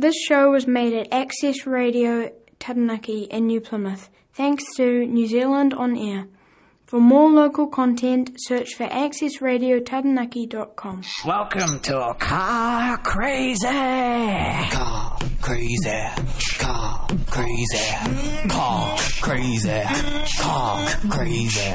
This show was made at Access Radio Taranaki in New Plymouth, thanks to New Zealand On Air. For more local content, search for accessradiotaranaki.com. Welcome to Car Crazy. Car crazy, car. Crazy, car. Crazy, car. Crazy,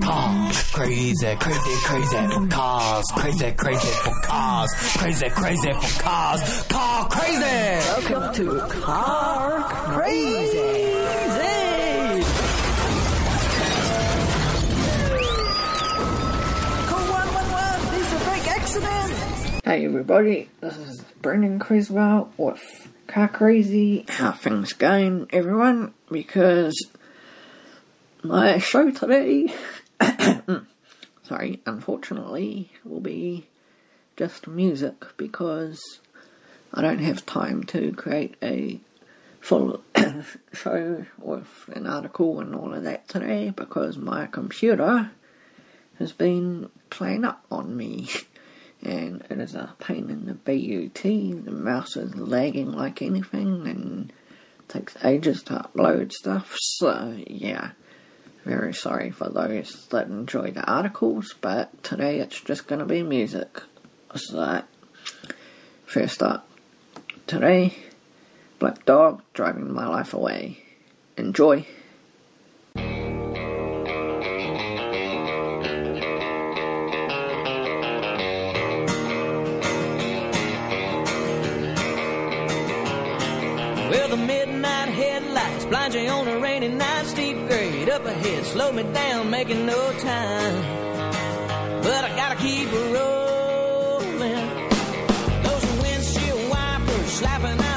car. Crazy, crazy, crazy for cars, crazy, crazy for cars, crazy, crazy for cars, car crazy. Welcome to Car Crazy. Hey everybody, this is Brendan Cresswell with Car Crazy. How things going, everyone? Because my show today, sorry, unfortunately, will be just music because I don't have time to create a full show with an article and all of that today because my computer has been playing up on me. And it is a pain in the butt. The mouse is lagging like anything and takes ages to upload stuff. So, yeah. Very sorry for those that enjoy the articles, but today it's just going to be music. So, first up, today, Black Dog driving my life away. Enjoy. The midnight headlights blind you on a rainy night. Steep grade up ahead, slow me down, making no time. But I gotta keep rolling. Those windshield wipers slapping out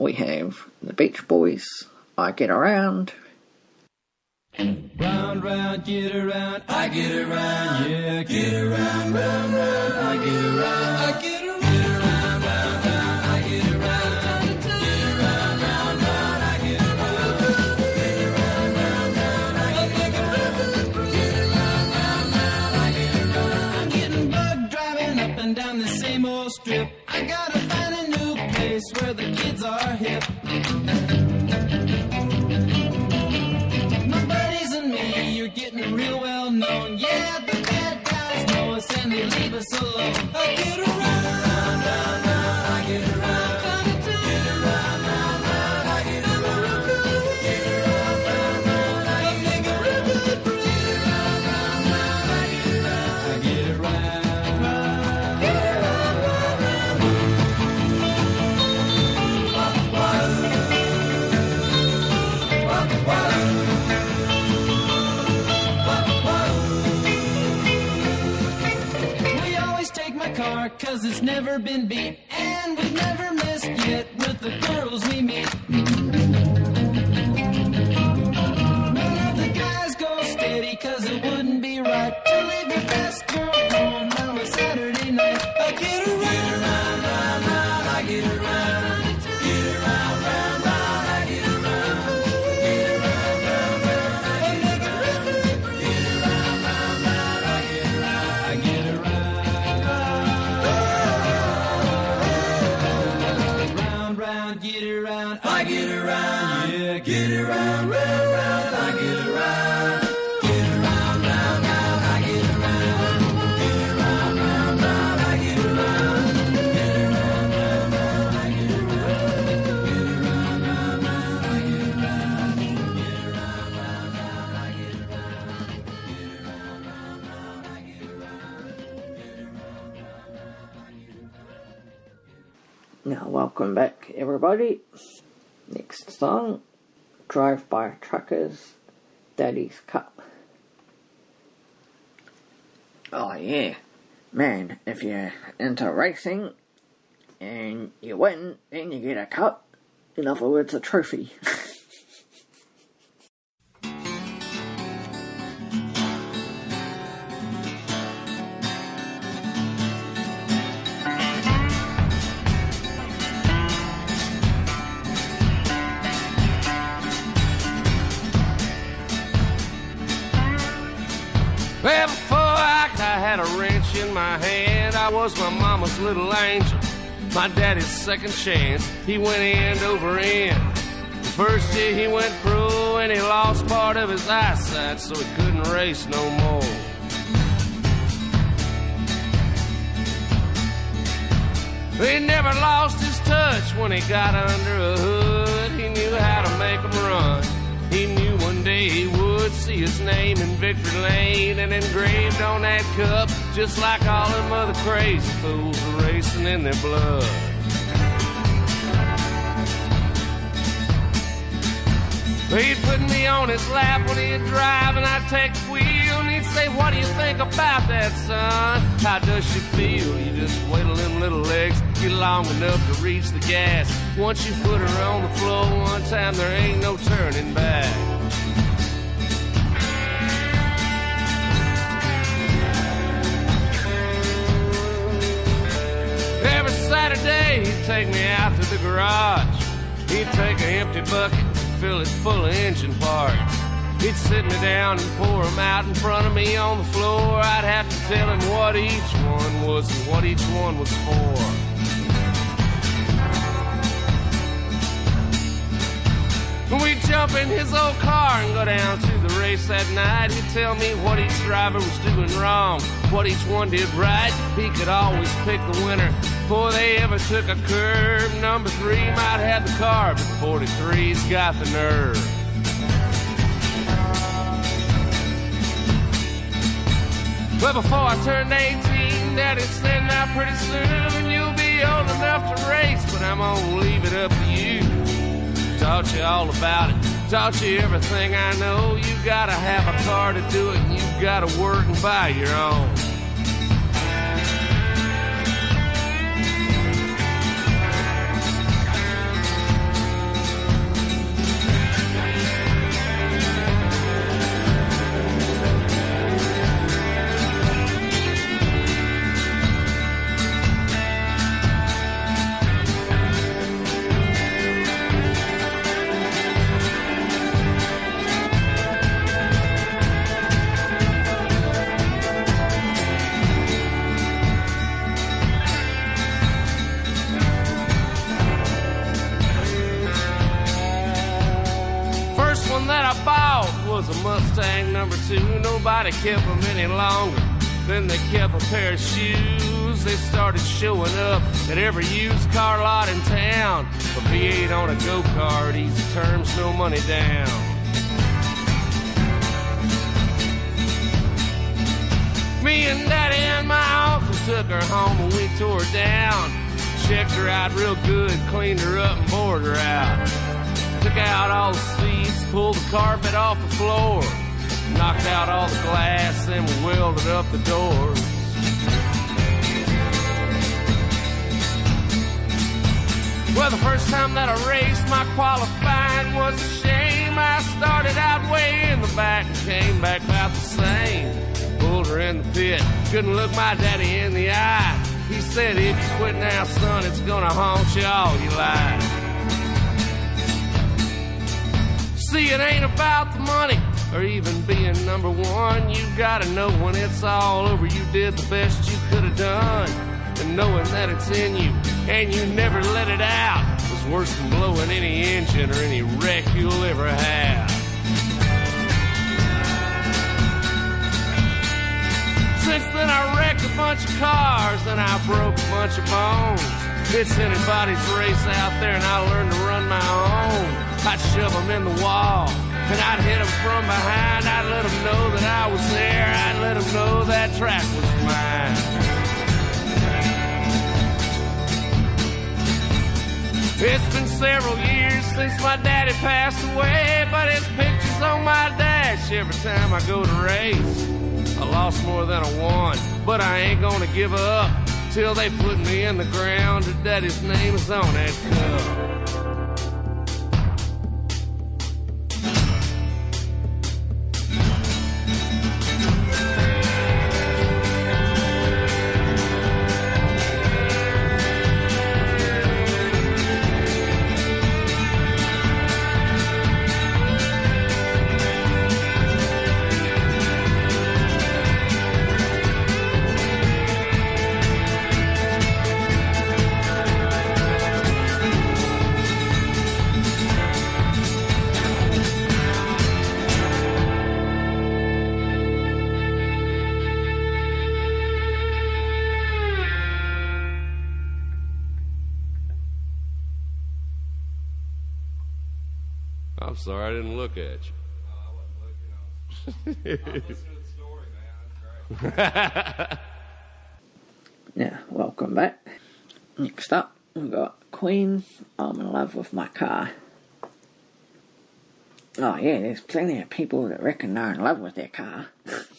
we have the Beach Boys. I get around. Round, round, get around, I get around, yeah, get around, round, round, I get around, My buddies and me, you're getting real well known. Yeah, the bad guys know us and they leave us alone. I get around, get around, I get around, yeah, get around, round, round, I get around. Now, welcome back everybody. Next song Drive By Truckers, Daddy's Cup. Oh, yeah. Man, if you're into racing and you win, then you get a cup. In other words, a trophy. hand, I was my mama's little angel. My daddy's second chance, he went end over end. The first year he went pro and he lost part of his eyesight, so he couldn't race no more. He never lost his touch when he got under a hood. He knew how to make 'em run. He knew one day he would see his name in victory lane and engraved on that cup, just like all them other crazy fools are racing in their blood. He'd put me on his lap when he'd drive and I'd take the wheel and he'd say, What do you think about that, son? How does she feel? You just wiggle them little legs, get long enough to reach the gas. Once you put her on the floor one time, there ain't no turning back. Saturday he'd take me out to the garage. He'd take an empty bucket, and fill it full of engine parts. He'd sit me down and pour 'em out in front of me on the floor. I'd have to tell him what each one was and what each one was for. We'd jump in his old car and go down to race that night. He'd tell me what each driver was doing wrong, what each one did right. He could always pick the winner before they ever took a curve. Number three might have the car, but 43's got the nerve. Well, before I turned 18, Daddy said, now pretty soon And you'll be old enough to race, but I'm gonna leave it up to you. Taught you all about it, taught you everything I know. You gotta have a car to do it, and you gotta work and buy your own. Kept them any longer. Then they kept a pair of shoes. They started showing up at every used car lot in town. A V8 on a go kart, easy terms, no money down. Me and Daddy and my uncle took her home and we tore her down. Checked her out real good, cleaned her up and bored her out. Took out all the seats, pulled the carpet off the floor, knocked out all the glass, then we welded up the doors. Well, the first time that I raced, my qualifying was a shame. I started out way in the back and came back about the same. Pulled her in the pit, couldn't look my daddy in the eye. He said, if you quit now, son, it's gonna haunt you all your life. See, it ain't about the money or even being number one. You gotta know when it's all over, you did the best you could have done. And knowing that it's in you and you never let it out is worse than blowing any engine or any wreck you'll ever have. Since then, I wrecked a bunch of cars and I broke a bunch of bones. It's anybody's race out there, and I learned to run my own. I'd shove them in the wall, and I'd hit them from behind. I'd let them know that I was there. I'd let them know that track was mine. It's been several years since my daddy passed away, but his picture's on my dash every time I go to race. I lost more than I won, but I ain't gonna give up till they put me in the ground. Daddy's name is on that cup. Look at you. Yeah, welcome back. Next up, we've got Queen, I'm in love with my car. Oh, yeah, there's plenty of people that reckon they're in love with their car.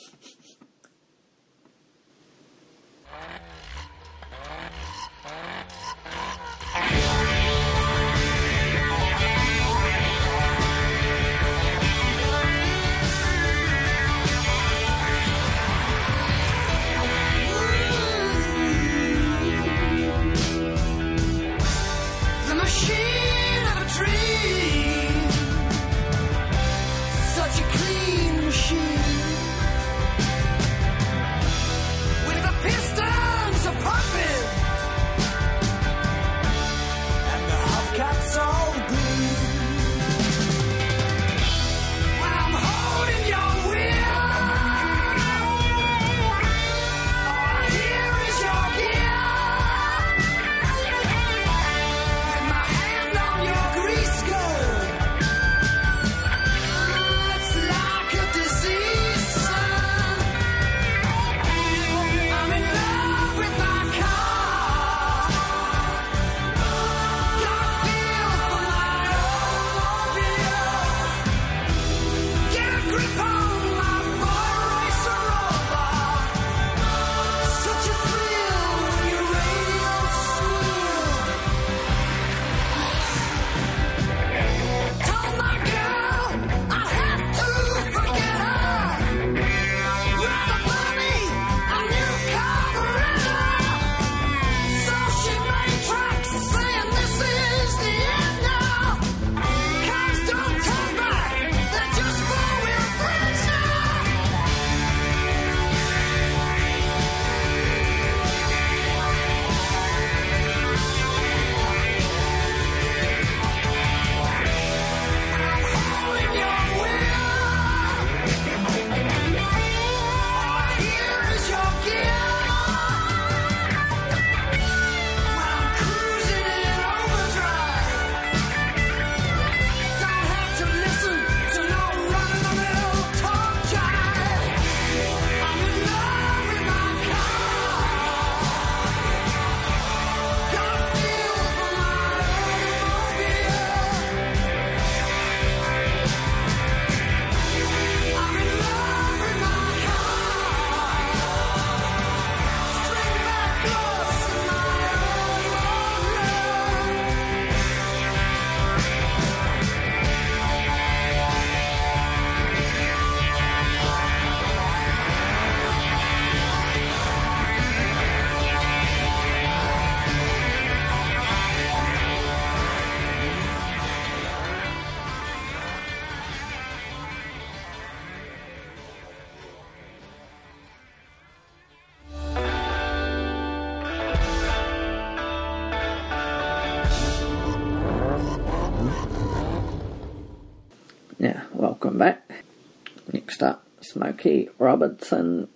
Smokey Robinson.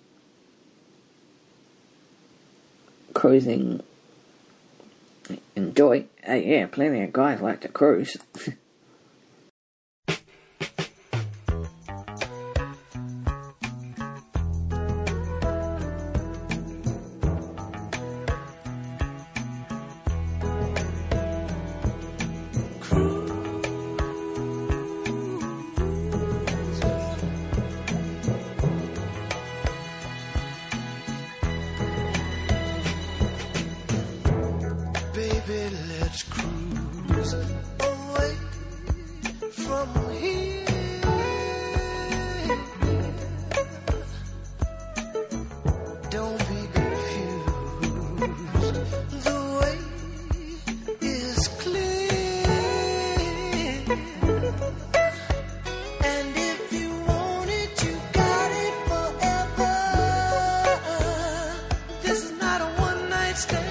Cruising. Enjoy. Hey, yeah, plenty of guys like to cruise. It's good.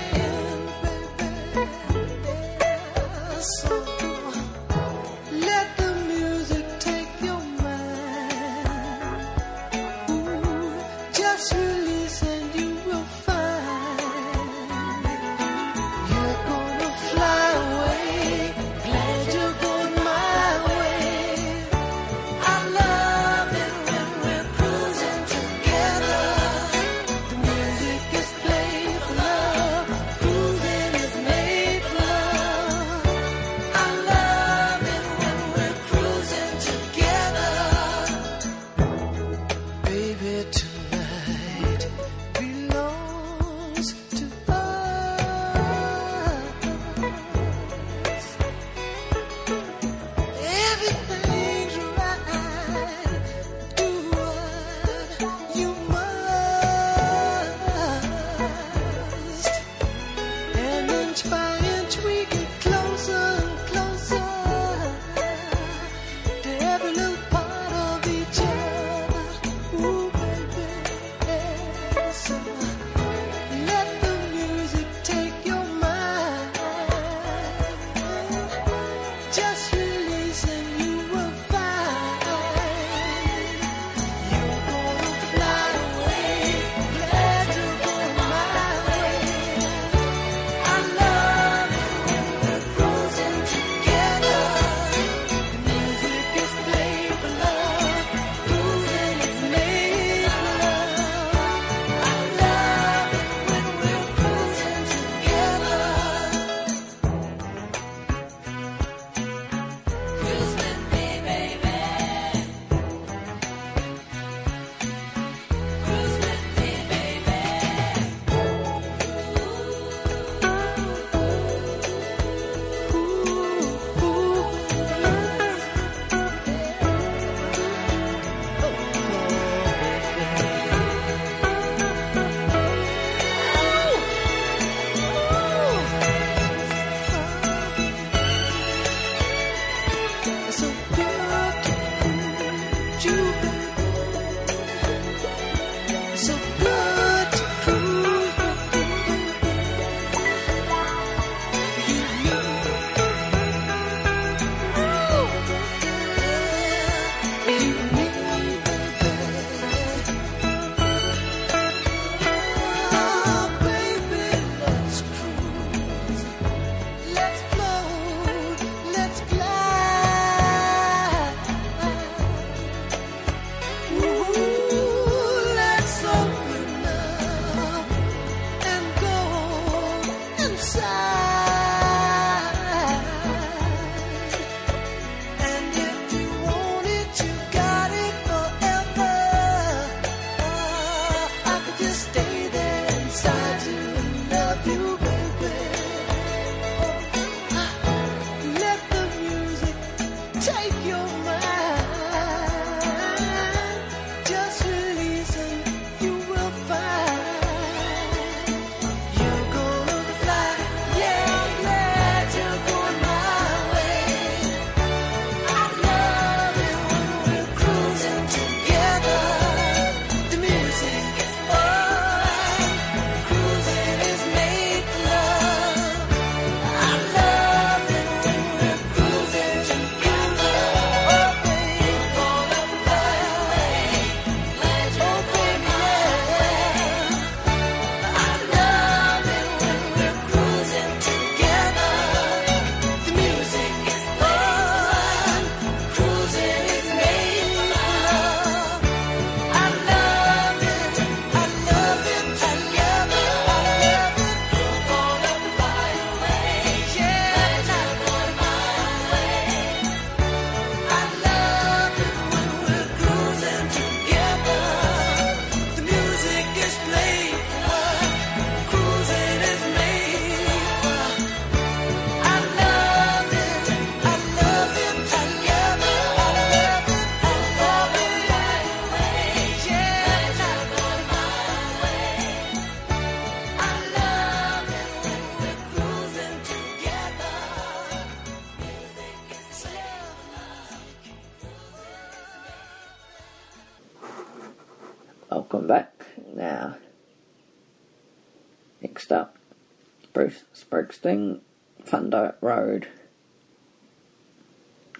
Spring Thunder Road.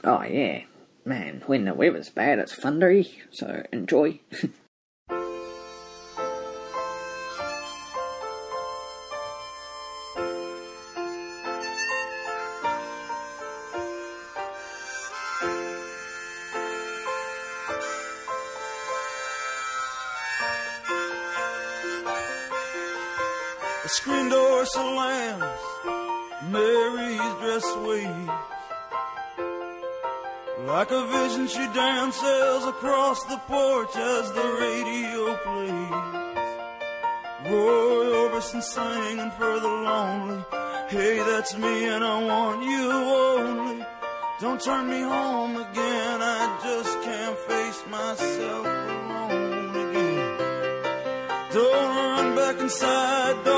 Oh, yeah. Man, when the weather's bad, it's thundery, so enjoy. Don't turn me home again. I just can't face myself alone again. Don't run back inside.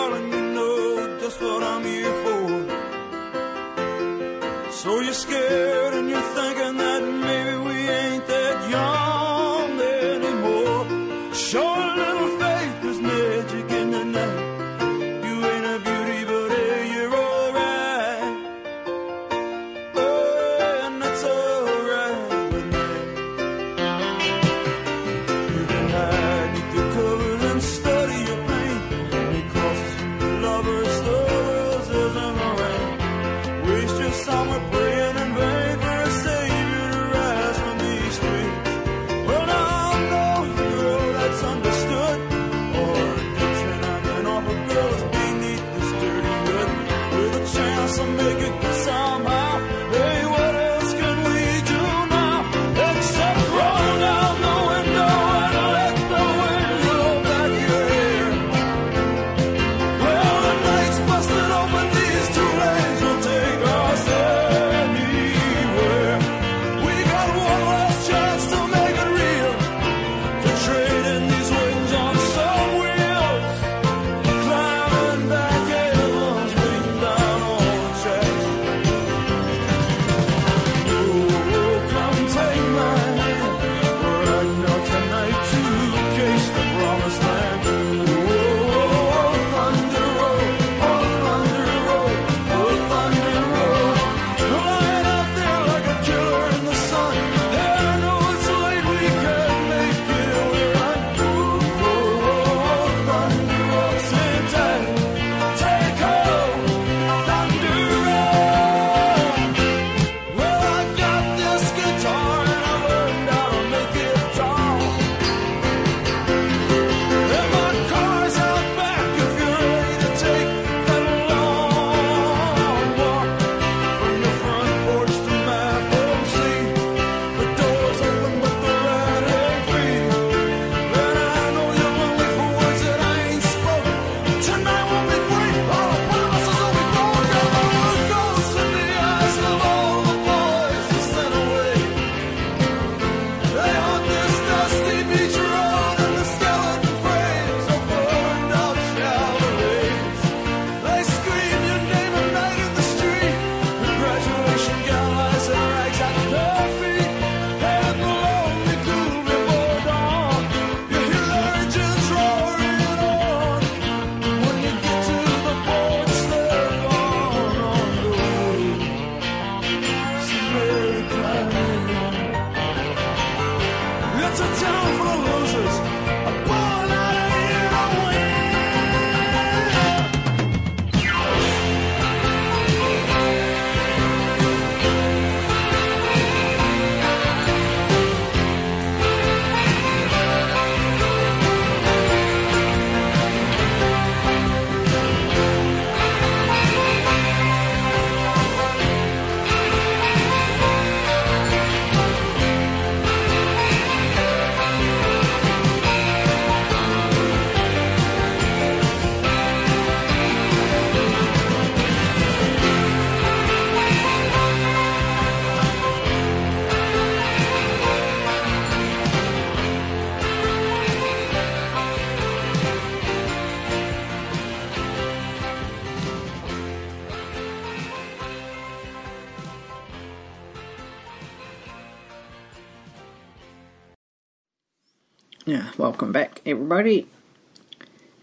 Welcome back, everybody.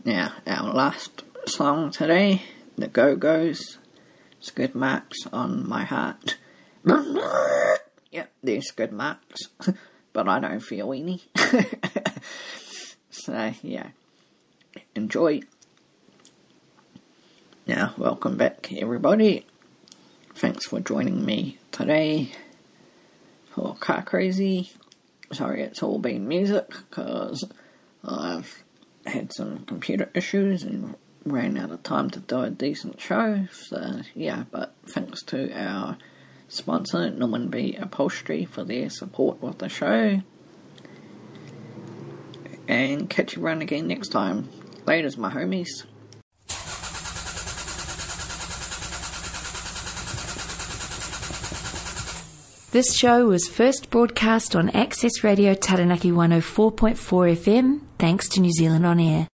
Now, our last song today, The Go Go's, Skid Marks on My Heart. yep, there's skid marks, but I don't feel any. so, yeah, enjoy. Now, welcome back, everybody. Thanks for joining me today for Car Crazy. Sorry, it's all been music because I've had some computer issues and ran out of time to do a decent show. So, yeah, but thanks to our sponsor, Norman B Upholstery, for their support with the show. And catch you around again next time. Laters, my homies. This show was first broadcast on Access Radio Taranaki 104.4 FM, thanks to New Zealand On Air.